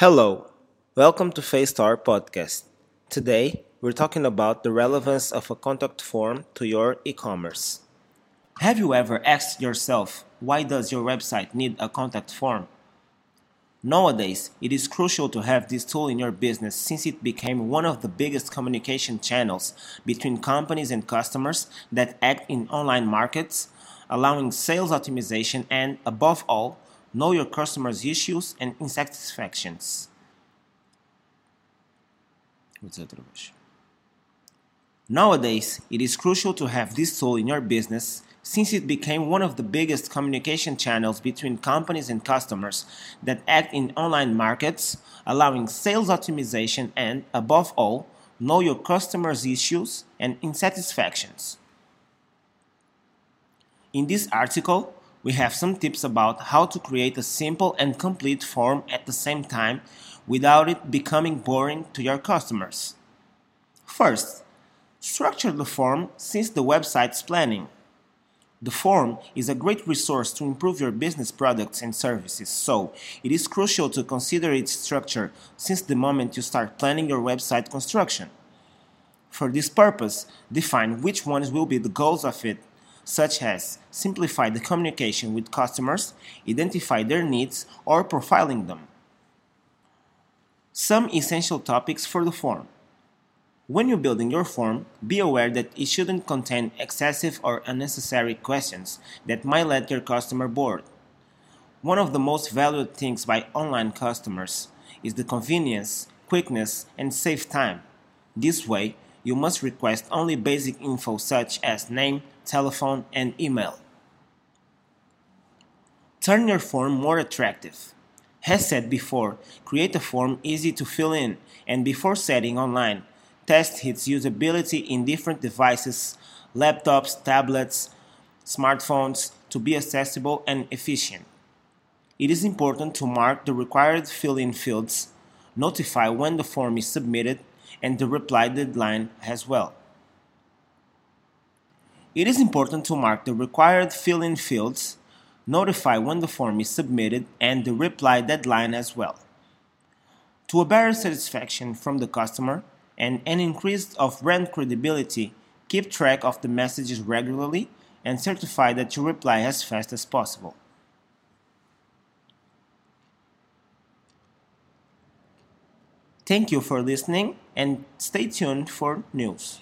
Hello, welcome to FaceStar Podcast. Today, we're talking about the relevance of a contact form to your e-commerce. Have you ever asked yourself, why does your website need a contact form? Nowadays, it is crucial to have this tool in your business since it became one of the biggest communication channels between companies and customers that act in online markets, allowing sales optimization and, above all, know your customers' issues and insatisfactions. Nowadays, it is crucial to have this tool in your business since it became one of the biggest communication channels between companies and customers that act in online markets, allowing sales optimization and, above all, know your customers' issues and insatisfactions. In this article, we have some tips about how to create a simple and complete form at the same time without it becoming boring to your customers. First, structure the form since the website's planning. The form is a great resource to improve your business products and services, so it is crucial to consider its structure since the moment you start planning your website construction. For this purpose, define which ones will be the goals of it such as simplify the communication with customers, identify their needs, or profiling them. Some essential topics for the form. When you're building your form, be aware that it shouldn't contain excessive or unnecessary questions that might let your customer bored. One of the most valued things by online customers is the convenience, quickness, and save time. This way, you must request only basic info such as name, telephone, and email. Turn your form more attractive. As said before, create a form easy to fill in and before setting online, test its usability in different devices, laptops, tablets, smartphones to be accessible and efficient. It is important to mark the required fill-in fields, notify when the form is submitted, and the reply deadline as well. It is important to mark the required fill-in fields, notify when the form is submitted, and the reply deadline as well. To a better satisfaction from the customer and an increase of brand credibility, keep track of the messages regularly and certify that you reply as fast as possible. Thank you for listening and stay tuned for news.